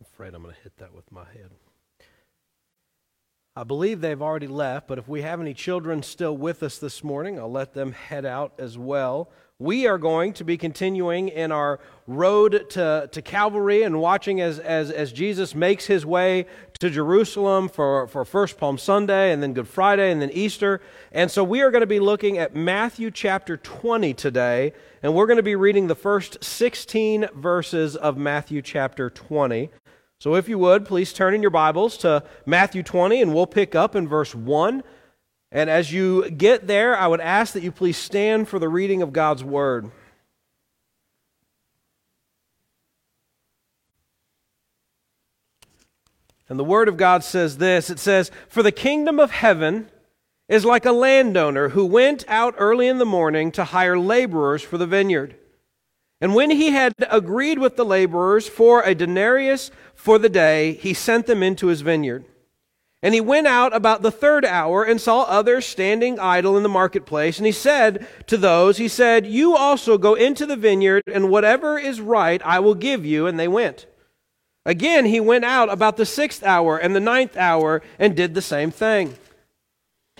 I'm afraid I'm going to hit that with my head. I believe they've already left, but if we have any children still with us this morning, I'll let them head out as well. We are going to be continuing in our road to, to Calvary and watching as, as, as Jesus makes his way to Jerusalem for, for First Palm Sunday and then Good Friday and then Easter. And so we are going to be looking at Matthew chapter 20 today, and we're going to be reading the first 16 verses of Matthew chapter 20. So if you would, please turn in your Bibles to Matthew 20, and we'll pick up in verse 1. And as you get there, I would ask that you please stand for the reading of God's Word. And the Word of God says this it says, For the kingdom of heaven is like a landowner who went out early in the morning to hire laborers for the vineyard. And when he had agreed with the laborers for a denarius for the day, he sent them into his vineyard. And he went out about the third hour and saw others standing idle in the marketplace. And he said to those, He said, You also go into the vineyard, and whatever is right I will give you. And they went. Again, he went out about the sixth hour and the ninth hour and did the same thing.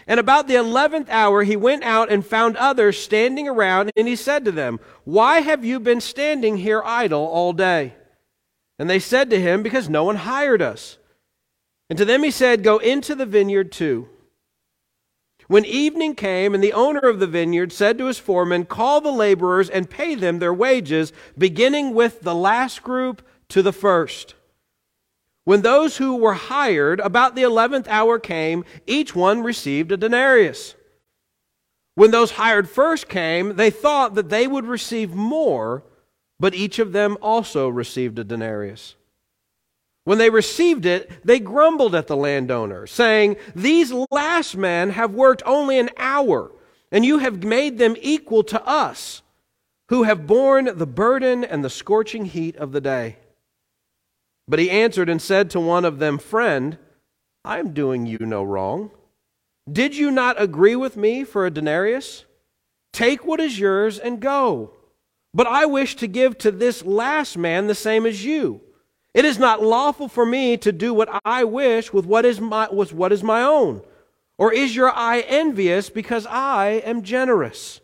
And about the eleventh hour, he went out and found others standing around, and he said to them, Why have you been standing here idle all day? And they said to him, Because no one hired us. And to them he said, Go into the vineyard too. When evening came, and the owner of the vineyard said to his foreman, Call the laborers and pay them their wages, beginning with the last group to the first. When those who were hired about the eleventh hour came, each one received a denarius. When those hired first came, they thought that they would receive more, but each of them also received a denarius. When they received it, they grumbled at the landowner, saying, These last men have worked only an hour, and you have made them equal to us, who have borne the burden and the scorching heat of the day. But he answered and said to one of them, Friend, I am doing you no wrong. Did you not agree with me for a denarius? Take what is yours and go. But I wish to give to this last man the same as you. It is not lawful for me to do what I wish with what is my, with what is my own. Or is your eye envious because I am generous?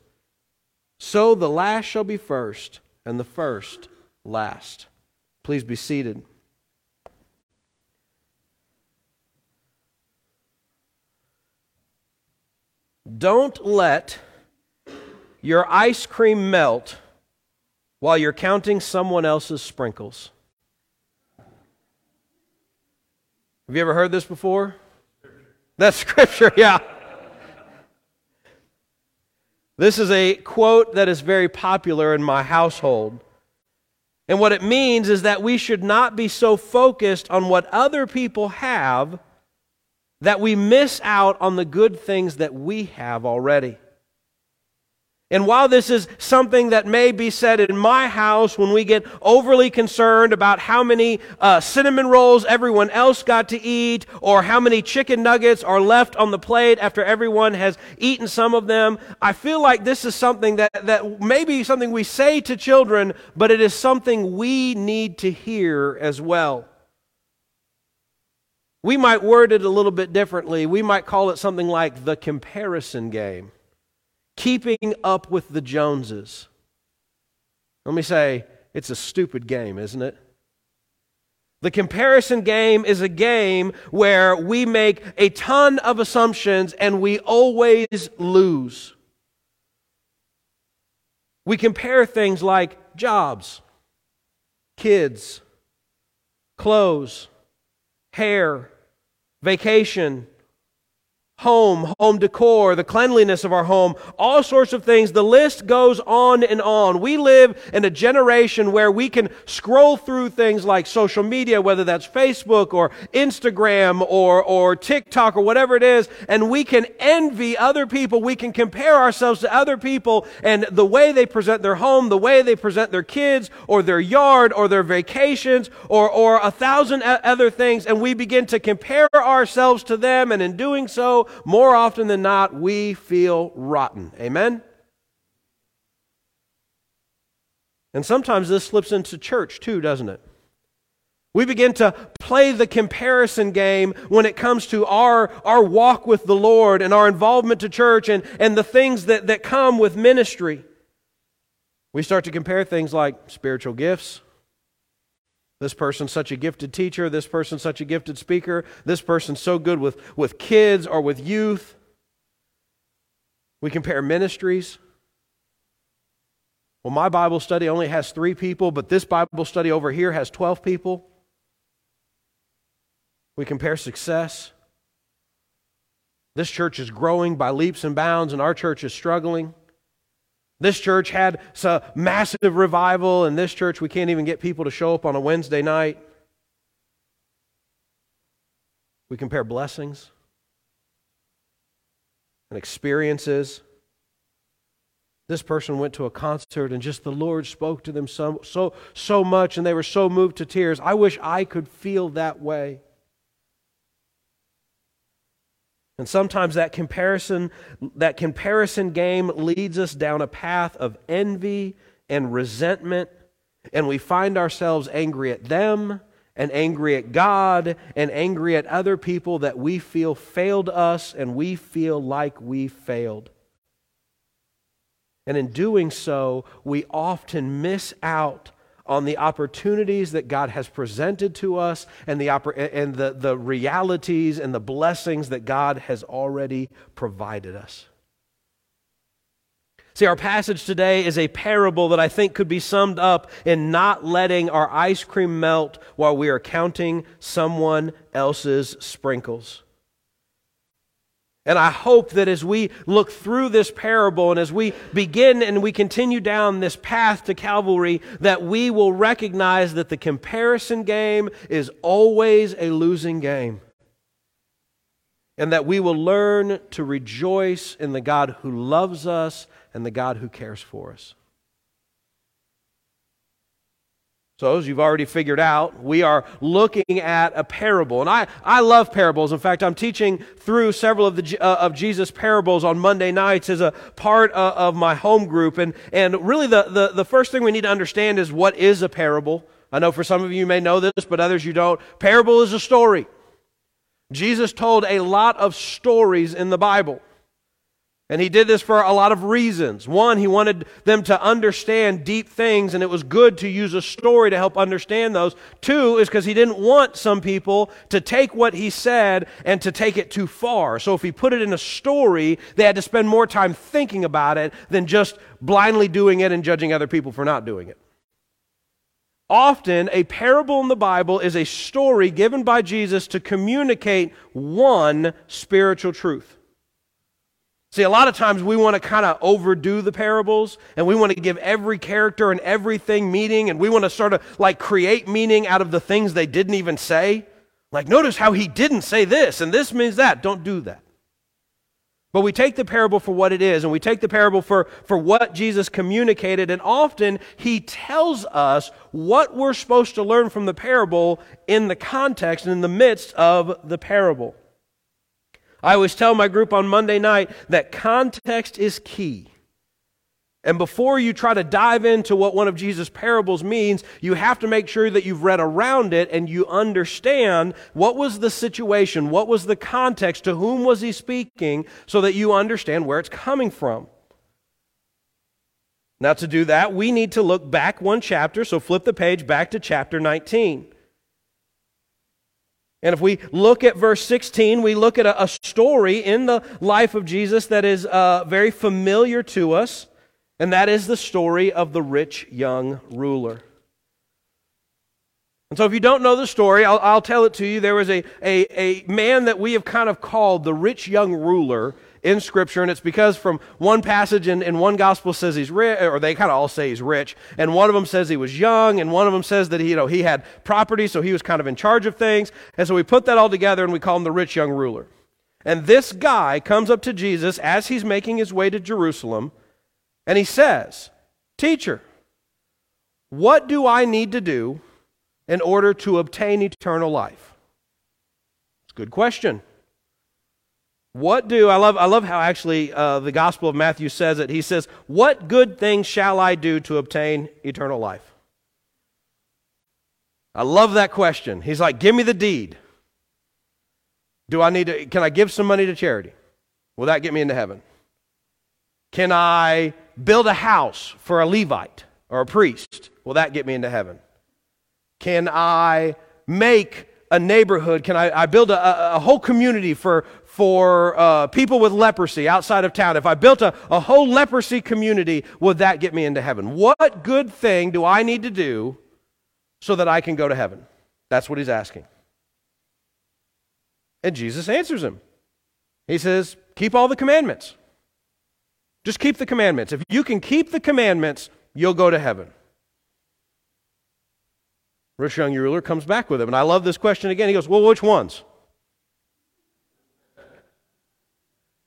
So the last shall be first, and the first last. Please be seated. Don't let your ice cream melt while you're counting someone else's sprinkles. Have you ever heard this before? That's scripture, yeah. This is a quote that is very popular in my household. And what it means is that we should not be so focused on what other people have that we miss out on the good things that we have already. And while this is something that may be said in my house when we get overly concerned about how many uh, cinnamon rolls everyone else got to eat or how many chicken nuggets are left on the plate after everyone has eaten some of them, I feel like this is something that, that may be something we say to children, but it is something we need to hear as well. We might word it a little bit differently. We might call it something like the comparison game keeping up with the Joneses. Let me say, it's a stupid game, isn't it? The comparison game is a game where we make a ton of assumptions and we always lose. We compare things like jobs, kids, clothes, hair, vacation, home, home decor, the cleanliness of our home, all sorts of things. The list goes on and on. We live in a generation where we can scroll through things like social media, whether that's Facebook or Instagram or, or TikTok or whatever it is, and we can envy other people. We can compare ourselves to other people and the way they present their home, the way they present their kids or their yard or their vacations or, or a thousand other things, and we begin to compare ourselves to them, and in doing so, more often than not, we feel rotten. Amen? And sometimes this slips into church too, doesn't it? We begin to play the comparison game when it comes to our, our walk with the Lord and our involvement to church and, and the things that, that come with ministry. We start to compare things like spiritual gifts. This person's such a gifted teacher. This person's such a gifted speaker. This person's so good with, with kids or with youth. We compare ministries. Well, my Bible study only has three people, but this Bible study over here has 12 people. We compare success. This church is growing by leaps and bounds, and our church is struggling. This church had a massive revival, and this church, we can't even get people to show up on a Wednesday night. We compare blessings and experiences. This person went to a concert and just the Lord spoke to them so, so, so much and they were so moved to tears. I wish I could feel that way. And sometimes that comparison, that comparison game leads us down a path of envy and resentment, and we find ourselves angry at them and angry at God and angry at other people that we feel failed us and we feel like we failed. And in doing so, we often miss out on the opportunities that God has presented to us and, the, and the, the realities and the blessings that God has already provided us. See, our passage today is a parable that I think could be summed up in not letting our ice cream melt while we are counting someone else's sprinkles. And I hope that as we look through this parable and as we begin and we continue down this path to Calvary, that we will recognize that the comparison game is always a losing game. And that we will learn to rejoice in the God who loves us and the God who cares for us. So, as you've already figured out, we are looking at a parable. And I, I love parables. In fact, I'm teaching through several of, the, uh, of Jesus' parables on Monday nights as a part uh, of my home group. And, and really, the, the, the first thing we need to understand is what is a parable. I know for some of you may know this, but others you don't. Parable is a story. Jesus told a lot of stories in the Bible. And he did this for a lot of reasons. One, he wanted them to understand deep things, and it was good to use a story to help understand those. Two, is because he didn't want some people to take what he said and to take it too far. So if he put it in a story, they had to spend more time thinking about it than just blindly doing it and judging other people for not doing it. Often, a parable in the Bible is a story given by Jesus to communicate one spiritual truth. See, a lot of times we want to kind of overdo the parables and we want to give every character and everything meaning and we want to sort of like create meaning out of the things they didn't even say. Like, notice how he didn't say this and this means that. Don't do that. But we take the parable for what it is, and we take the parable for, for what Jesus communicated, and often he tells us what we're supposed to learn from the parable in the context and in the midst of the parable. I always tell my group on Monday night that context is key. And before you try to dive into what one of Jesus' parables means, you have to make sure that you've read around it and you understand what was the situation, what was the context, to whom was he speaking, so that you understand where it's coming from. Now, to do that, we need to look back one chapter, so flip the page back to chapter 19. And if we look at verse 16, we look at a, a story in the life of Jesus that is uh, very familiar to us, and that is the story of the rich young ruler. And so, if you don't know the story, I'll, I'll tell it to you. There was a, a, a man that we have kind of called the rich young ruler in Scripture, and it's because from one passage in, in one gospel says he's rich, or they kind of all say he's rich, and one of them says he was young, and one of them says that he, you know, he had property, so he was kind of in charge of things. And so we put that all together and we call him the rich young ruler. And this guy comes up to Jesus as he's making his way to Jerusalem, and he says, Teacher, what do I need to do in order to obtain eternal life? It's a good question. What do, I love, I love how actually uh, the Gospel of Matthew says it. He says, What good things shall I do to obtain eternal life? I love that question. He's like, Give me the deed. Do I need to, can I give some money to charity? Will that get me into heaven? Can I build a house for a Levite or a priest? Will that get me into heaven? Can I make a neighborhood? Can I, I build a, a, whole community for, for uh, people with leprosy outside of town? If I built a, a whole leprosy community, would that get me into heaven? What good thing do I need to do so that I can go to heaven? That's what he's asking. And Jesus answers him. He says, Keep all the commandments. Just keep the commandments. If you can keep the commandments, you'll go to heaven. Rich young ruler comes back with him. And I love this question again. He goes, Well, which ones?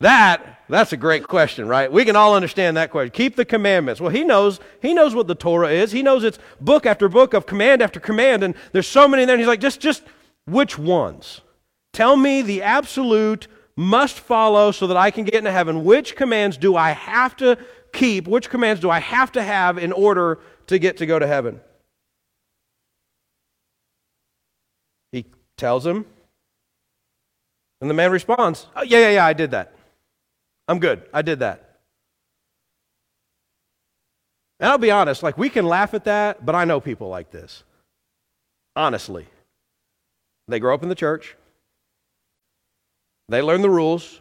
That, that's a great question, right? We can all understand that question. Keep the commandments. Well, he knows, he knows what the Torah is. He knows it's book after book of command after command, and there's so many in there. And he's like, just, just which ones? Tell me the absolute must follow so that I can get into heaven. Which commands do I have to keep? Which commands do I have to have in order to get to go to heaven? He tells him. And the man responds, oh, Yeah, yeah, yeah, I did that. I'm good. I did that. And I'll be honest, like we can laugh at that, but I know people like this. Honestly. They grow up in the church. They learn the rules.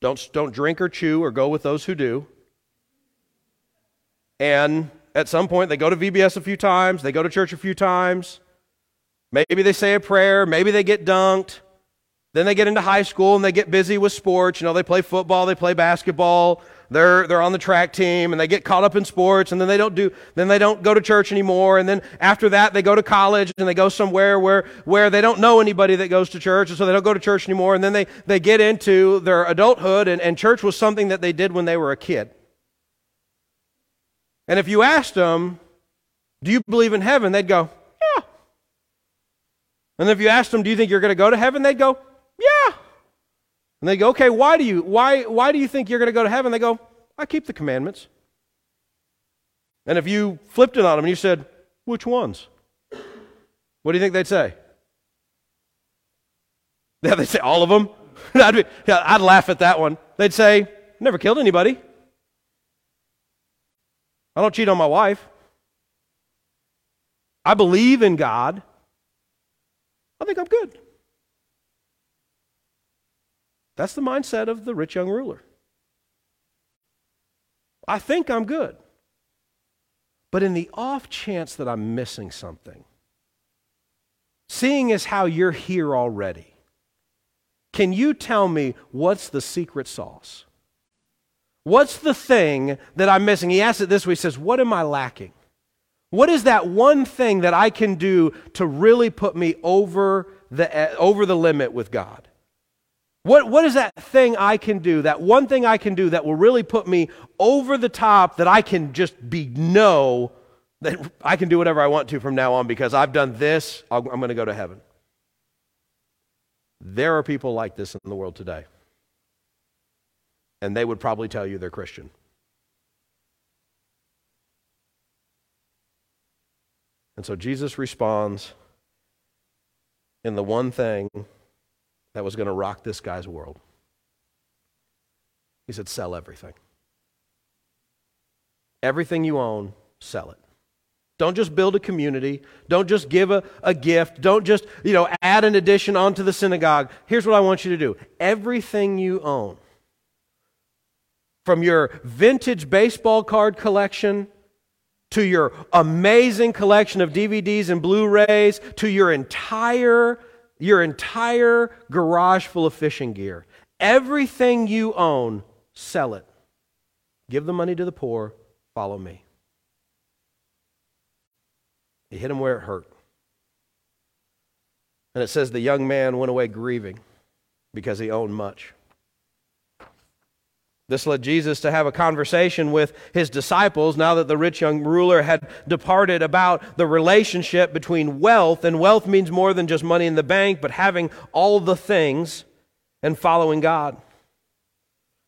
Don't, don't drink or chew or go with those who do. And at some point, they go to VBS a few times, they go to church a few times. Maybe they say a prayer, maybe they get dunked. Then they get into high school and they get busy with sports. You know, they play football, they play basketball, they're, they're on the track team and they get caught up in sports and then they don't do, then they don't go to church anymore. And then after that, they go to college and they go somewhere where, where they don't know anybody that goes to church. And so they don't go to church anymore. And then they, they get into their adulthood and, and church was something that they did when they were a kid. And if you asked them, do you believe in heaven? They'd go, yeah. And if you asked them, do you think you're going to go to heaven? They'd go, yeah. And they go, okay, why do you, why, why do you think you're going to go to heaven? They go, I keep the commandments. And if you flipped it on them and you said, which ones? What do you think they'd say? Yeah, they'd say, all of them. I'd, be, yeah, I'd laugh at that one. They'd say, never killed anybody. I don't cheat on my wife. I believe in God. I think I'm good. That's the mindset of the rich young ruler. I think I'm good. But in the off chance that I'm missing something, seeing as how you're here already, can you tell me what's the secret sauce? What's the thing that I'm missing? He asks it this way He says, What am I lacking? What is that one thing that I can do to really put me over the, over the limit with God? What, what is that thing I can do, that one thing I can do that will really put me over the top that I can just be know that I can do whatever I want to from now on because I've done this, I'm going to go to heaven? There are people like this in the world today. And they would probably tell you they're Christian. And so Jesus responds in the one thing that was going to rock this guy's world. He said, Sell everything. Everything you own, sell it. Don't just build a community. Don't just give a, a gift. Don't just, you know, add an addition onto the synagogue. Here's what I want you to do. Everything you own, from your vintage baseball card collection to your amazing collection of DVDs and Blu-rays to your entire your entire garage full of fishing gear. Everything you own, sell it. Give the money to the poor, follow me. He hit him where it hurt. And it says the young man went away grieving because he owned much. This led Jesus to have a conversation with his disciples now that the rich young ruler had departed about the relationship between wealth, and wealth means more than just money in the bank, but having all the things and following God.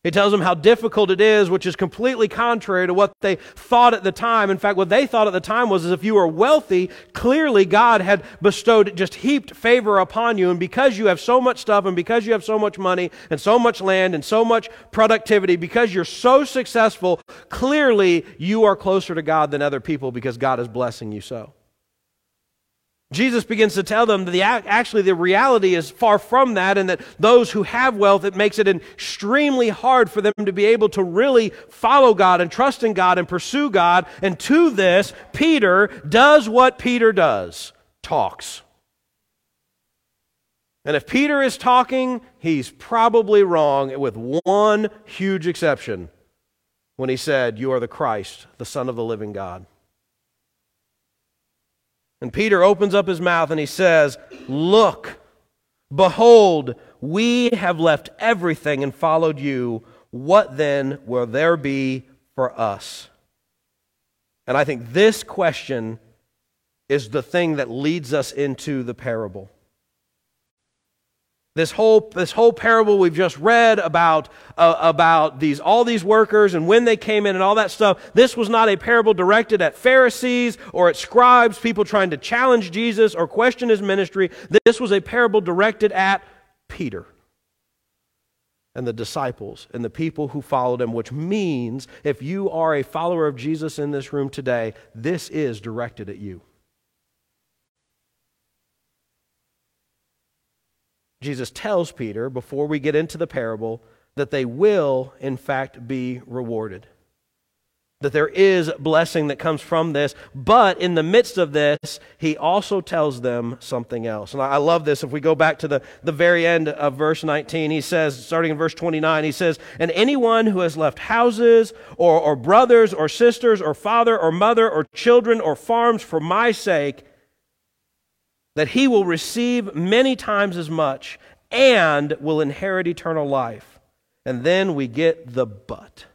He tells them how difficult it is, which is completely contrary to what they thought at the time. In fact, what they thought at the time was as if you were wealthy, clearly God had bestowed just heaped favor upon you. And because you have so much stuff and because you have so much money and so much land and so much productivity, because you're so successful, clearly you are closer to God than other people because God is blessing you so. Jesus begins to tell them that the, actually the reality is far from that, and that those who have wealth, it makes it extremely hard for them to be able to really follow God and trust in God and pursue God. And to this, Peter does what Peter does talks. And if Peter is talking, he's probably wrong, with one huge exception when he said, You are the Christ, the Son of the living God. And Peter opens up his mouth and he says, Look, behold, we have left everything and followed you. What then will there be for us? And I think this question is the thing that leads us into the parable. This whole, this whole parable we've just read about, uh, about these, all these workers and when they came in and all that stuff, this was not a parable directed at Pharisees or at scribes, people trying to challenge Jesus or question his ministry. This was a parable directed at Peter and the disciples and the people who followed him, which means if you are a follower of Jesus in this room today, this is directed at you. Jesus tells Peter, before we get into the parable, that they will, in fact, be rewarded. That there is blessing that comes from this. But in the midst of this, he also tells them something else. And I love this. If we go back to the, the very end of verse 19, he says, starting in verse 29, he says, And anyone who has left houses, or, or brothers, or sisters, or father, or mother, or children, or farms for my sake, that he will receive many times as much and will inherit eternal life. And then we get the but.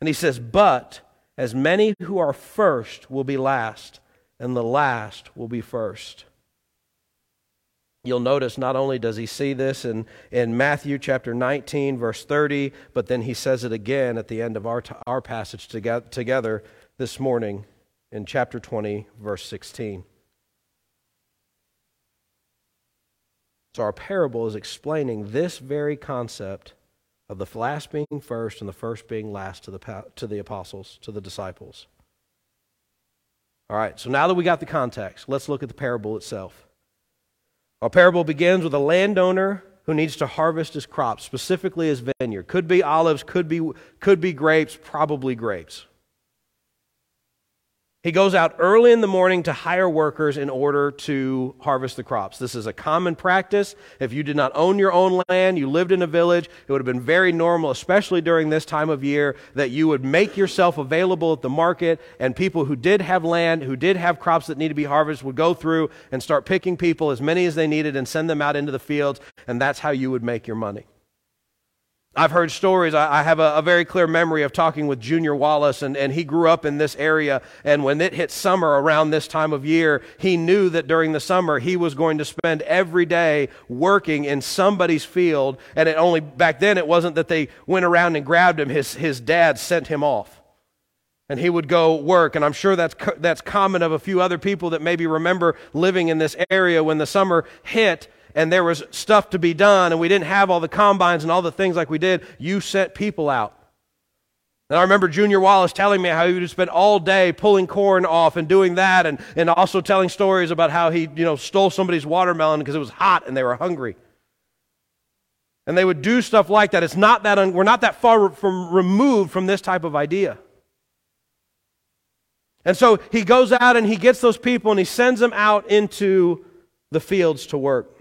And he says, But as many who are first will be last, and the last will be first. You'll notice not only does he see this in, in Matthew chapter 19, verse 30, but then he says it again at the end of our, our passage together, together this morning in chapter 20, verse 16. So, our parable is explaining this very concept of the last being first and the first being last to the, to the apostles, to the disciples. All right, so now that we got the context, let's look at the parable itself. Our parable begins with a landowner who needs to harvest his crops, specifically his vineyard. Could be olives, could be, could be grapes, probably grapes. He goes out early in the morning to hire workers in order to harvest the crops. This is a common practice. If you did not own your own land, you lived in a village, it would have been very normal, especially during this time of year, that you would make yourself available at the market, and people who did have land, who did have crops that need to be harvested, would go through and start picking people as many as they needed and send them out into the fields, and that's how you would make your money. I've heard stories. I, have a, a, very clear memory of talking with Junior Wallace, and, and he grew up in this area. And when it hit summer around this time of year, he knew that during the summer he was going to spend every day working in somebody's field. And it only back then it wasn't that they went around and grabbed him, his, his dad sent him off. And he would go work. And I'm sure that's, that's common of a few other people that maybe remember living in this area when the summer hit and there was stuff to be done and we didn't have all the combines and all the things like we did, you sent people out. And I remember Junior Wallace telling me how he would spend all day pulling corn off and doing that, and, and also telling stories about how he you know, stole somebody's watermelon because it was hot and they were hungry. And they would do stuff like that. It's not that un- we're not that far from removed from this type of idea. And so he goes out and he gets those people and he sends them out into the fields to work.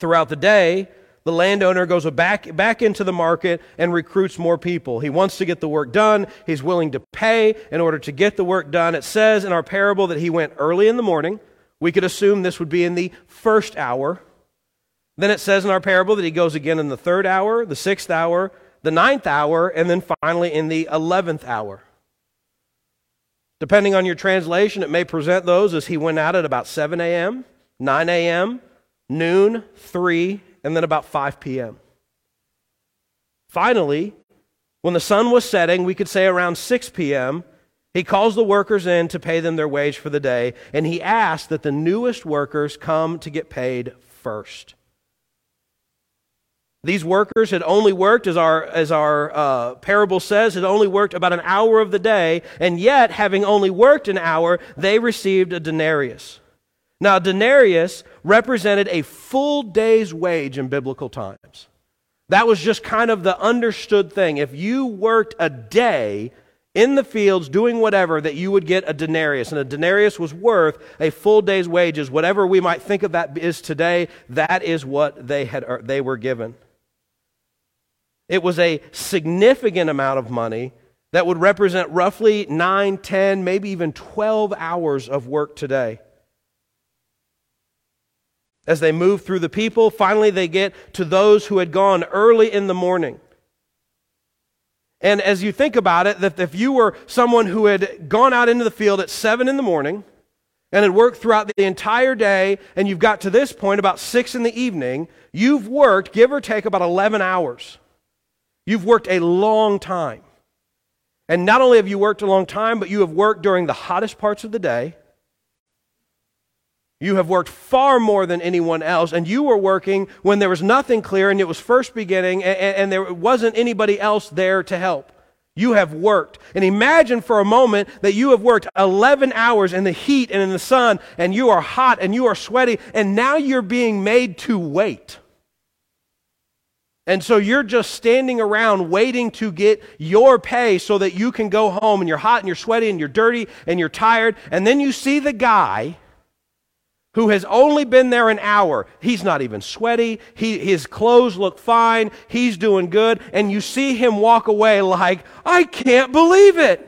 Throughout the day, the landowner goes back, back into the market and recruits more people. He wants to get the work done. He's willing to pay in order to get the work done. It says in our parable that he went early in the morning. We could assume this would be in the first hour. Then it says in our parable that he goes again in the third hour, the sixth hour, the ninth hour, and then finally in the eleventh hour. Depending on your translation, it may present those as he went out at about 7 a.m., 9 a.m., noon, 3, and then about 5 p.m. Finally, when the sun was setting, we could say around 6 p.m., he calls the workers in to pay them their wage for the day, and he asks that the newest workers come to get paid first. These workers had only worked, as our, as our uh, parable says, had only worked about an hour of the day, and yet, having only worked an hour, they received a denarius. Now, denarius represented a full day's wage in biblical times. That was just kind of the understood thing. If you worked a day in the fields doing whatever, that you would get a denarius. And a denarius was worth a full day's wages. Whatever we might think of that is today, that is what they, had, er, they were given. It was a significant amount of money that would represent roughly 9, 10, maybe even 12 hours of work today as they move through the people. Finally, they get to those who had gone early in the morning. And as you think about it, that if you were someone who had gone out into the field at 7 in the morning and had worked throughout the entire day, and you've got to this point about 6 in the evening, you've worked, give or take, about 11 hours. You've worked a long time. And not only have you worked a long time, but you have worked during the hottest parts of the day. You have worked far more than anyone else, and you were working when there was nothing clear and it was first beginning, and, and, there wasn't anybody else there to help. You have worked. And imagine for a moment that you have worked 11 hours in the heat and in the sun, and you are hot and you are sweaty, and now you're being made to wait. And so you're just standing around waiting to get your pay so that you can go home and you're hot and you're sweaty and you're dirty and you're tired. And then you see the guy who has only been there an hour. He's not even sweaty. He, his clothes look fine. He's doing good. And you see him walk away like, I can't believe it.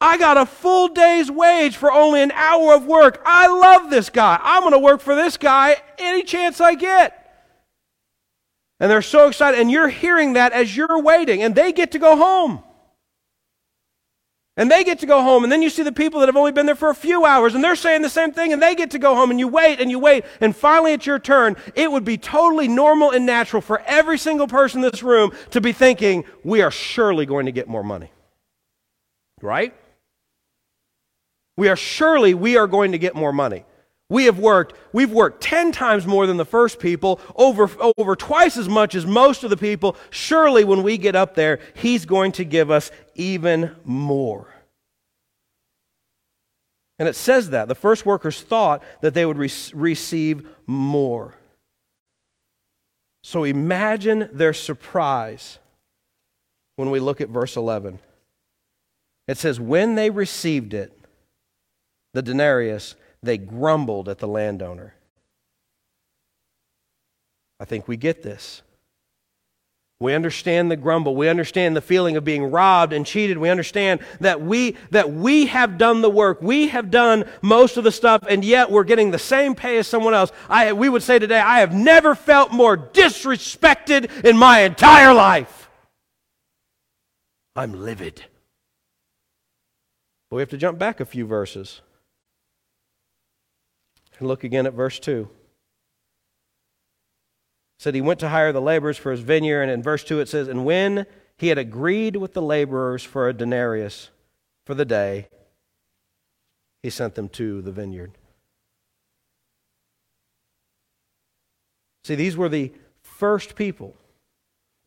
I got a full day's wage for only an hour of work. I love this guy. I'm going to work for this guy any chance I get. And they're so excited. And you're hearing that as you're waiting. And they get to go home. And they get to go home, and then you see the people that have only been there for a few hours, and they're saying the same thing, and they get to go home, and you wait and you wait, and finally it's your turn. It would be totally normal and natural for every single person in this room to be thinking, we are surely going to get more money. Right? We are surely, we are going to get more money. We have worked, we've worked 10 times more than the first people, over, over twice as much as most of the people. Surely, when we get up there, He's going to give us even more. And it says that. The first workers thought that they would re- receive more. So imagine their surprise when we look at verse 11. It says, When they received it, the denarius, they grumbled at the landowner. I think we get this. We understand the grumble. We understand the feeling of being robbed and cheated. We understand that we, that we have done the work. We have done most of the stuff, and yet we're getting the same pay as someone else. I, we would say today, I have never felt more disrespected in my entire life. I'm livid. But we have to jump back a few verses. And look again at verse 2. Said he went to hire the laborers for his vineyard, and in verse 2 it says, And when he had agreed with the laborers for a denarius for the day, he sent them to the vineyard. See, these were the first people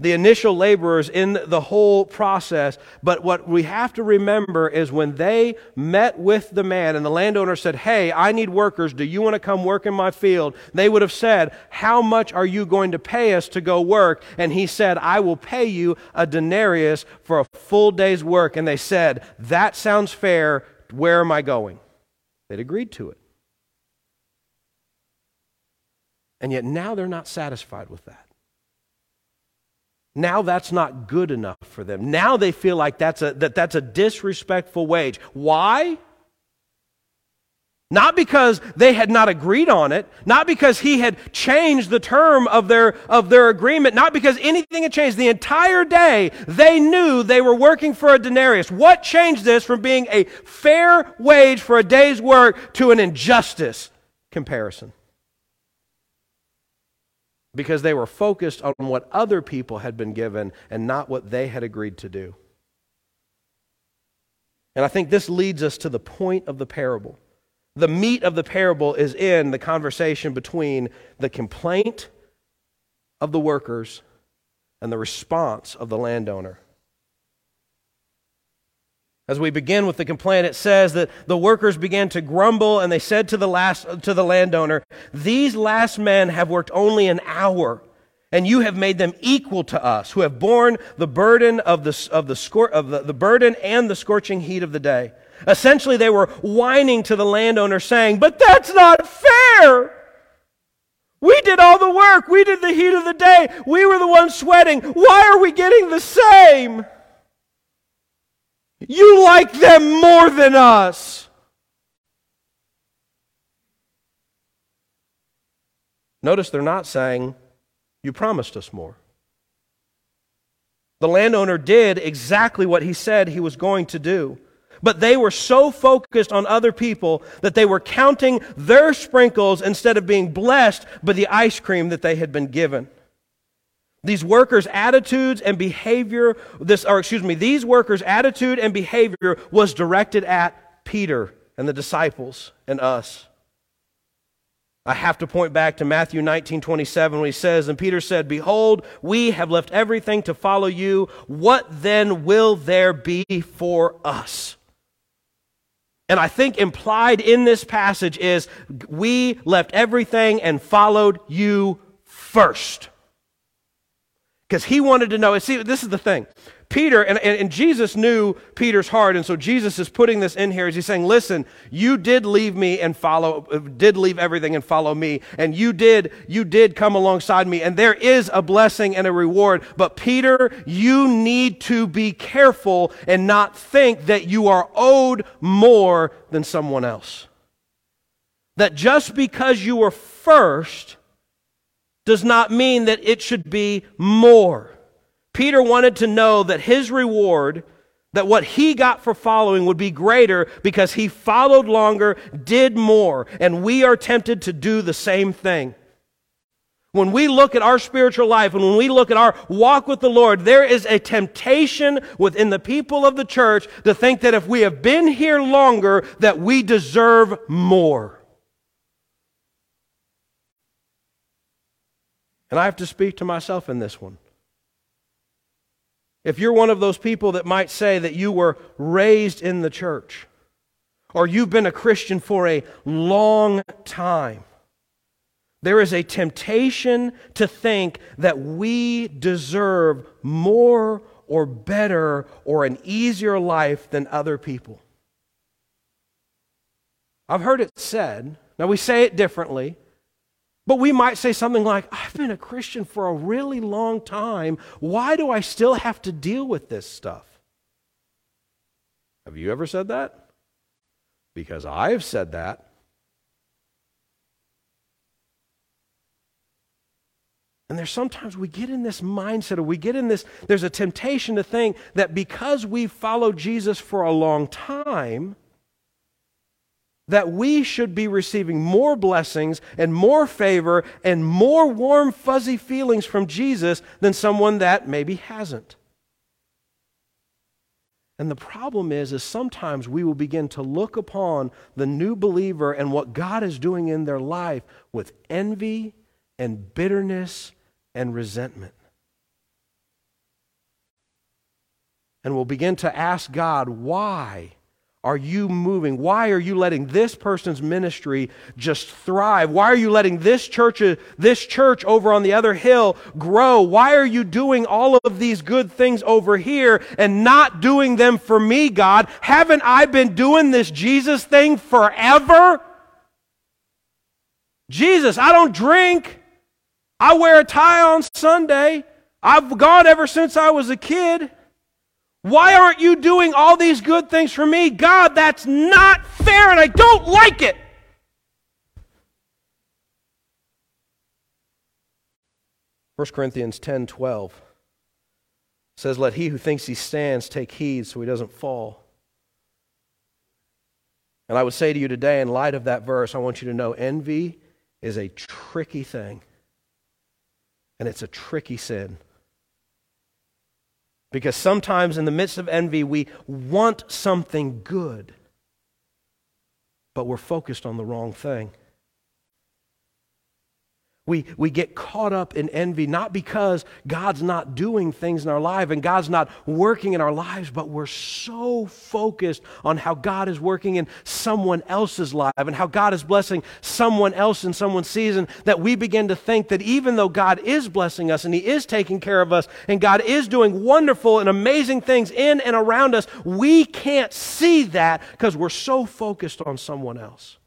the initial laborers in the whole process. But what we have to remember is when they met with the man and the landowner said, Hey, I need workers. Do you want to come work in my field? They would have said, How much are you going to pay us to go work? And he said, I will pay you a denarius for a full day's work. And they said, That sounds fair. Where am I going? They'd agreed to it. And yet now they're not satisfied with that. Now that's not good enough for them. Now they feel like that's a, that that's a disrespectful wage. Why? Not because they had not agreed on it, not because he had changed the term of their, of their agreement, not because anything had changed. The entire day, they knew they were working for a denarius. What changed this from being a fair wage for a day's work to an injustice comparison? Because they were focused on what other people had been given and not what they had agreed to do. And I think this leads us to the point of the parable. The meat of the parable is in the conversation between the complaint of the workers and the response of the landowner. As we begin with the complaint, it says that the workers began to grumble and they said to the, last, to the landowner, These last men have worked only an hour, and you have made them equal to us, who have borne the burden of the, of the, of the, the burden and the scorching heat of the day. Essentially, they were whining to the landowner, saying, But that's not fair! We did all the work. We did the heat of the day. We were the ones sweating. Why are we getting the same? You like them more than us. Notice they're not saying, You promised us more. The landowner did exactly what he said he was going to do. But they were so focused on other people that they were counting their sprinkles instead of being blessed by the ice cream that they had been given. These workers' attitudes and behavior, this, or excuse me, these workers' attitude and behavior was directed at Peter and the disciples and us. I have to point back to Matthew 19, 27, when he says, And Peter said, Behold, we have left everything to follow you. What then will there be for us? And I think implied in this passage is, We left everything and followed you first because he wanted to know. See, this is the thing. Peter, and, and, and, Jesus knew Peter's heart, and so Jesus is putting this in here as he's saying, Listen, you did leave me and follow, did leave everything and follow me, and you did, you did come alongside me, and there is a blessing and a reward. But Peter, you need to be careful and not think that you are owed more than someone else. That just because you were first, does not mean that it should be more. Peter wanted to know that his reward, that what he got for following would be greater because he followed longer, did more, and we are tempted to do the same thing. When we look at our spiritual life and when we look at our walk with the Lord, there is a temptation within the people of the church to think that if we have been here longer, that we deserve more. And I have to speak to myself in this one. If you're one of those people that might say that you were raised in the church, or you've been a Christian for a long time, there is a temptation to think that we deserve more or better or an easier life than other people. I've heard it said, now we say it differently, but we might say something like, I've been a Christian for a really long time. Why do I still have to deal with this stuff? Have you ever said that? Because I have said that. And there's sometimes we get in this mindset, or we get in this, there's a temptation to think that because we've followed Jesus for a long time, that we should be receiving more blessings and more favor and more warm, fuzzy feelings from Jesus than someone that maybe hasn't. And the problem is, is sometimes we will begin to look upon the new believer and what God is doing in their life with envy and bitterness and resentment. And we'll begin to ask God, why? Are you moving? Why are you letting this person's ministry just thrive? Why are you letting this church, this church over on the other hill grow? Why are you doing all of these good things over here and not doing them for me, God? Haven't I been doing this Jesus thing forever? Jesus, I don't drink. I wear a tie on Sunday. I've gone ever since I was a kid. Why aren't you doing all these good things for me? God, that's not fair and I don't like it. First Corinthians 10 12 says, Let he who thinks he stands take heed so he doesn't fall. And I would say to you today, in light of that verse, I want you to know envy is a tricky thing. And it's a tricky sin. Because sometimes in the midst of envy, we want something good, but we're focused on the wrong thing. We, we get caught up in envy, not because God's not doing things in our life and God's not working in our lives, but we're so focused on how God is working in someone else's life and how God is blessing someone else in someone's season that we begin to think that even though God is blessing us and He is taking care of us and God is doing wonderful and amazing things in and around us, we can't see that because we're so focused on someone else.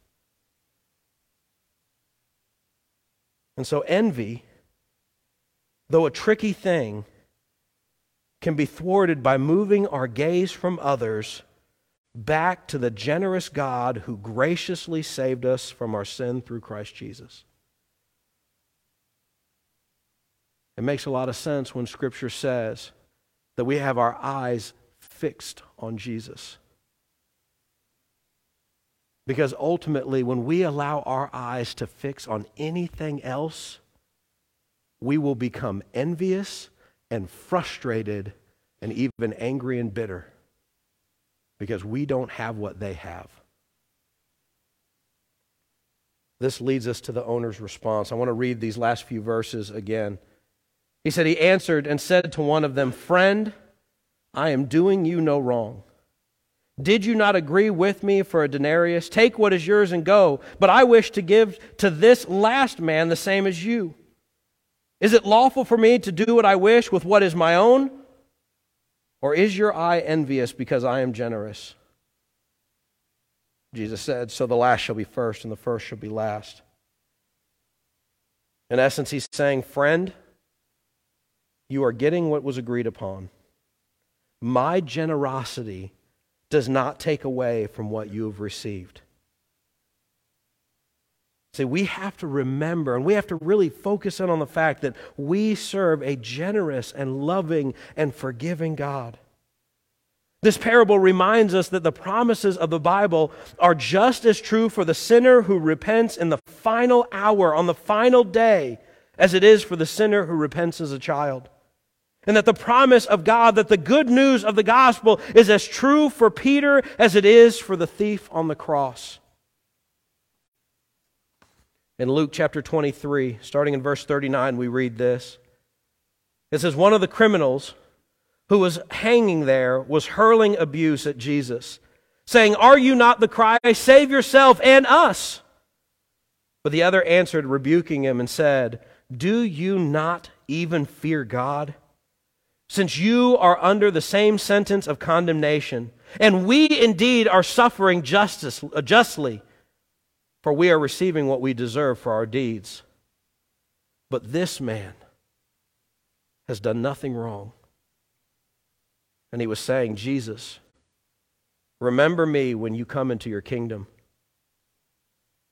And so, envy, though a tricky thing, can be thwarted by moving our gaze from others back to the generous God who graciously saved us from our sin through Christ Jesus. It makes a lot of sense when Scripture says that we have our eyes fixed on Jesus. Because ultimately, when we allow our eyes to fix on anything else, we will become envious and frustrated and even angry and bitter because we don't have what they have. This leads us to the owner's response. I want to read these last few verses again. He said, He answered and said to one of them, Friend, I am doing you no wrong. Did you not agree with me for a denarius? Take what is yours and go. But I wish to give to this last man the same as you. Is it lawful for me to do what I wish with what is my own? Or is your eye envious because I am generous? Jesus said, So the last shall be first, and the first shall be last. In essence, he's saying, Friend, you are getting what was agreed upon. My generosity does not take away from what you have received. See, we have to remember and we have to really focus in on the fact that we serve a generous and loving and forgiving God. This parable reminds us that the promises of the Bible are just as true for the sinner who repents in the final hour, on the final day, as it is for the sinner who repents as a child. And that the promise of God, that the good news of the gospel is as true for Peter as it is for the thief on the cross. In Luke chapter 23, starting in verse 39, we read this. It says, One of the criminals who was hanging there was hurling abuse at Jesus, saying, Are you not the Christ? Save yourself and us. But the other answered, rebuking him, and said, Do you not even fear God? Since you are under the same sentence of condemnation. And we indeed are suffering justice, uh, justly, for we are receiving what we deserve for our deeds. But this man has done nothing wrong. And he was saying, Jesus, remember me when you come into your kingdom.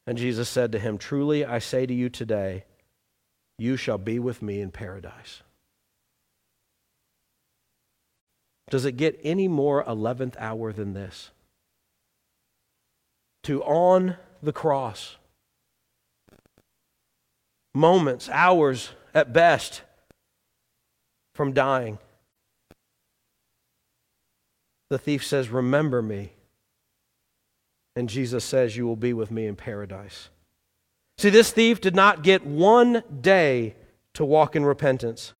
And Jesus said to him, Truly I say to you today, you shall be with me in paradise. Does it get any more 11th hour than this? To on the cross, moments, hours at best from dying. The thief says, Remember me. And Jesus says, You will be with me in paradise. See, this thief did not get one day to walk in repentance.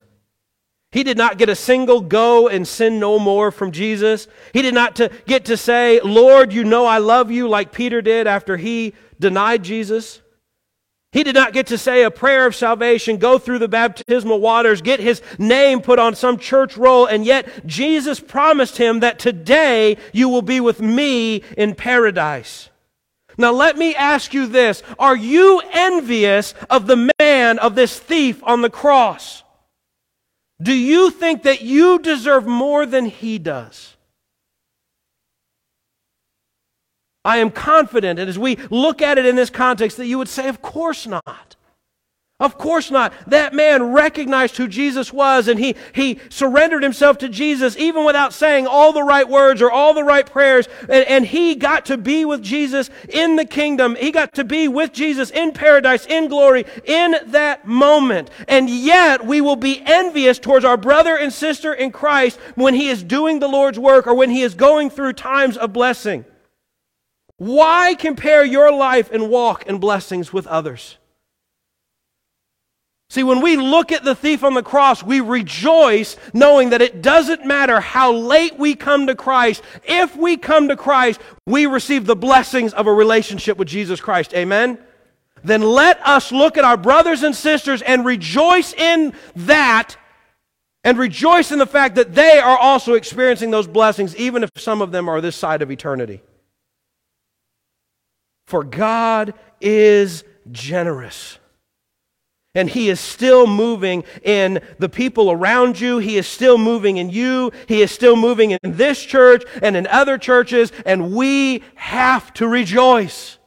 He did not get a single go and sin no more from Jesus. He did not to get to say, Lord, you know I love you, like Peter did after he denied Jesus. He did not get to say a prayer of salvation, go through the baptismal waters, get his name put on some church roll, and yet Jesus promised him that today you will be with me in paradise. Now let me ask you this. Are you envious of the man, of this thief on the cross? Do you think that you deserve more than he does? I am confident, and as we look at it in this context, that you would say, Of course not. Of course not. That man recognized who Jesus was and he, he surrendered himself to Jesus even without saying all the right words or all the right prayers. And, and, he got to be with Jesus in the kingdom. He got to be with Jesus in paradise, in glory, in that moment. And yet we will be envious towards our brother and sister in Christ when he is doing the Lord's work or when he is going through times of blessing. Why compare your life and walk and blessings with others? See, when we look at the thief on the cross, we rejoice knowing that it doesn't matter how late we come to Christ. If we come to Christ, we receive the blessings of a relationship with Jesus Christ. Amen? Then let us look at our brothers and sisters and rejoice in that and rejoice in the fact that they are also experiencing those blessings, even if some of them are this side of eternity. For God is generous. And He is still moving in the people around you. He is still moving in you. He is still moving in this church and in other churches. And we have to rejoice.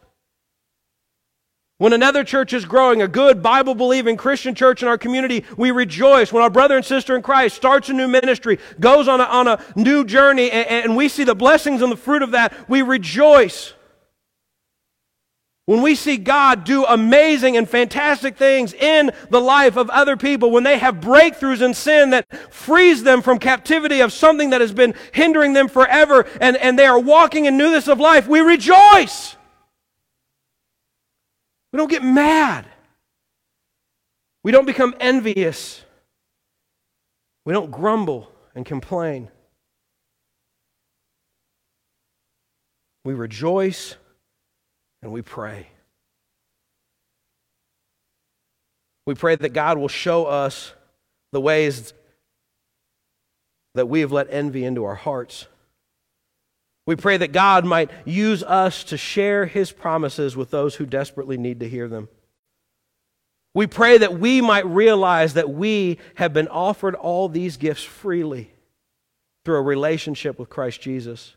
When another church is growing, a good Bible believing Christian church in our community, we rejoice. When our brother and sister in Christ starts a new ministry, goes on a, on a new journey, and, and we see the blessings and the fruit of that, we rejoice. When we see God do amazing and fantastic things in the life of other people, when they have breakthroughs in sin that frees them from captivity of something that has been hindering them forever, and, and they are walking in newness of life, we rejoice. We don't get mad. We don't become envious. We don't grumble and complain. We rejoice and we pray. We pray that God will show us the ways that we have let envy into our hearts. We pray that God might use us to share his promises with those who desperately need to hear them. We pray that we might realize that we have been offered all these gifts freely through a relationship with Christ Jesus.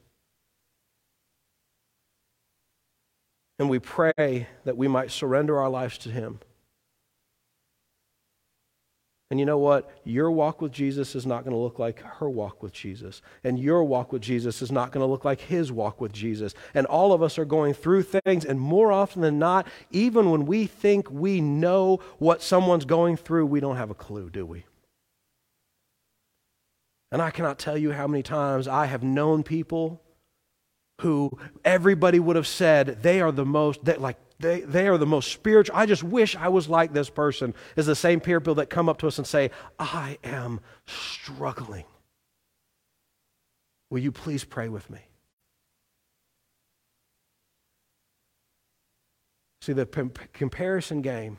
And we pray that we might surrender our lives to Him. And you know what? Your walk with Jesus is not going to look like her walk with Jesus. And your walk with Jesus is not going to look like his walk with Jesus. And all of us are going through things. And more often than not, even when we think we know what someone's going through, we don't have a clue, do we? And I cannot tell you how many times I have known people who everybody would have said they are the most, they, like, they, they are the most spiritual. I just wish I was like this person, is the same peer people that come up to us and say, I am struggling. Will you please pray with me? See, the p- comparison game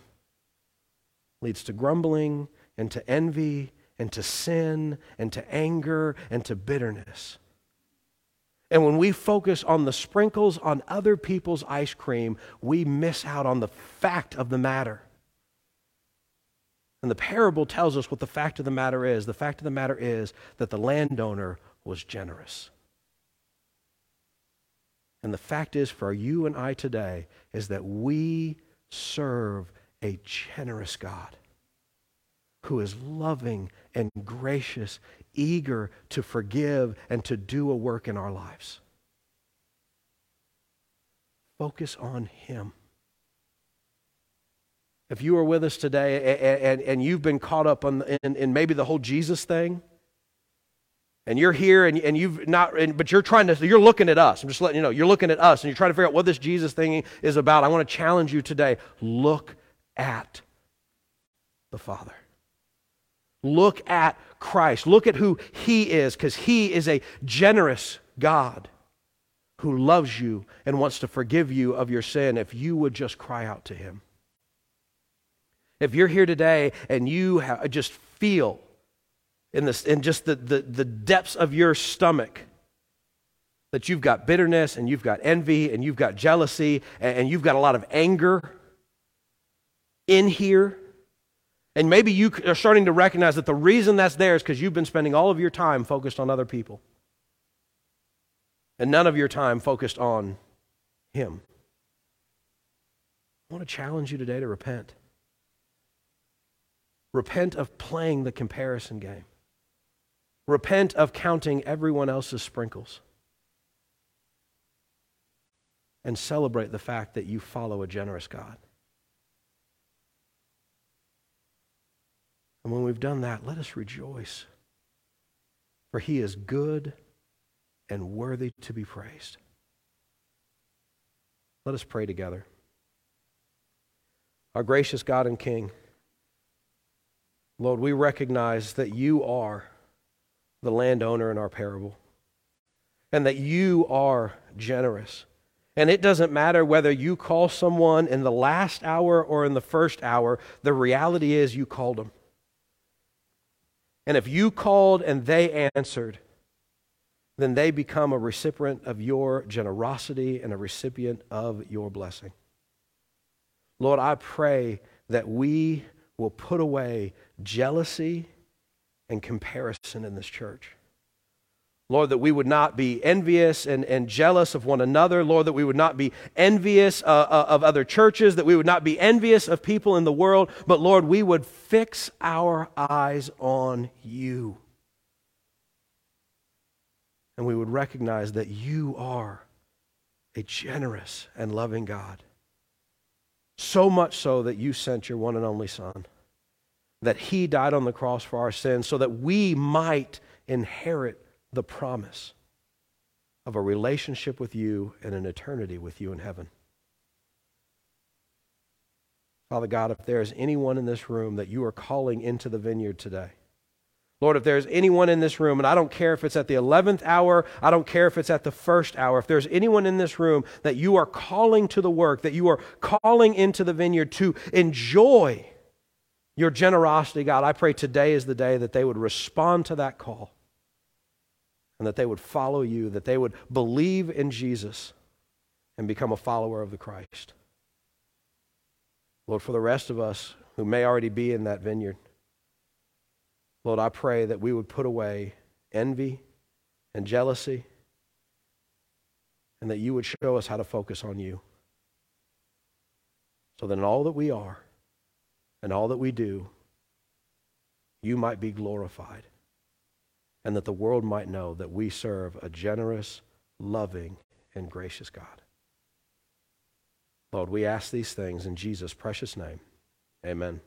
leads to grumbling and to envy and to sin and to anger and to bitterness. And when we focus on the sprinkles on other people's ice cream, we miss out on the fact of the matter. And the parable tells us what the fact of the matter is. The fact of the matter is that the landowner was generous. And the fact is for you and I today is that we serve a generous God who is loving and gracious eager to forgive and to do a work in our lives. Focus on Him. If you are with us today and, and, and you've been caught up on, in, in maybe the whole Jesus thing, and you're here and, and you've not and, but you're trying to you're looking at us i'm just letting you know you're looking at us and you're trying to figure out what this jesus thing is about i want to challenge you today look at the father look at Christ. Look at who He is, because He is a generous God who loves you and wants to forgive you of your sin if you would just cry out to Him. If you're here today and you have, just feel in, this, in just the, the, the depths of your stomach that you've got bitterness and you've got envy and you've got jealousy and, and you've got a lot of anger in here, and maybe you are starting to recognize that the reason that's there is because you've been spending all of your time focused on other people and none of your time focused on Him. I want to challenge you today to repent. Repent of playing the comparison game. Repent of counting everyone else's sprinkles. And celebrate the fact that you follow a generous God. And when we've done that, let us rejoice. For he is good and worthy to be praised. Let us pray together. Our gracious God and King, Lord, we recognize that you are the landowner in our parable and that you are generous. And it doesn't matter whether you call someone in the last hour or in the first hour, the reality is you called them. And if you called and they answered, then they become a recipient of your generosity and a recipient of your blessing. Lord, I pray that we will put away jealousy and comparison in this church. Lord, that we would not be envious and, and jealous of one another. Lord, that we would not be envious uh, uh, of other churches, that we would not be envious of people in the world, but Lord, we would fix our eyes on you. And we would recognize that you are a generous and loving God. So much so that you sent your one and only Son, that He died on the cross for our sins so that we might inherit the promise of a relationship with you and an eternity with you in heaven. Father God, if there is anyone in this room that you are calling into the vineyard today, Lord, if there's anyone in this room, and I don't care if it's at the 11th hour, I don't care if it's at the first hour, if there's anyone in this room that you are calling to the work, that you are calling into the vineyard to enjoy your generosity, God, I pray today is the day that they would respond to that call and that they would follow you, that they would believe in Jesus and become a follower of the Christ. Lord, for the rest of us who may already be in that vineyard, Lord, I pray that we would put away envy and jealousy and that you would show us how to focus on you. So that in all that we are and all that we do, you might be glorified and that the world might know that we serve a generous, loving, and gracious God. Lord, we ask these things in Jesus' precious name. Amen.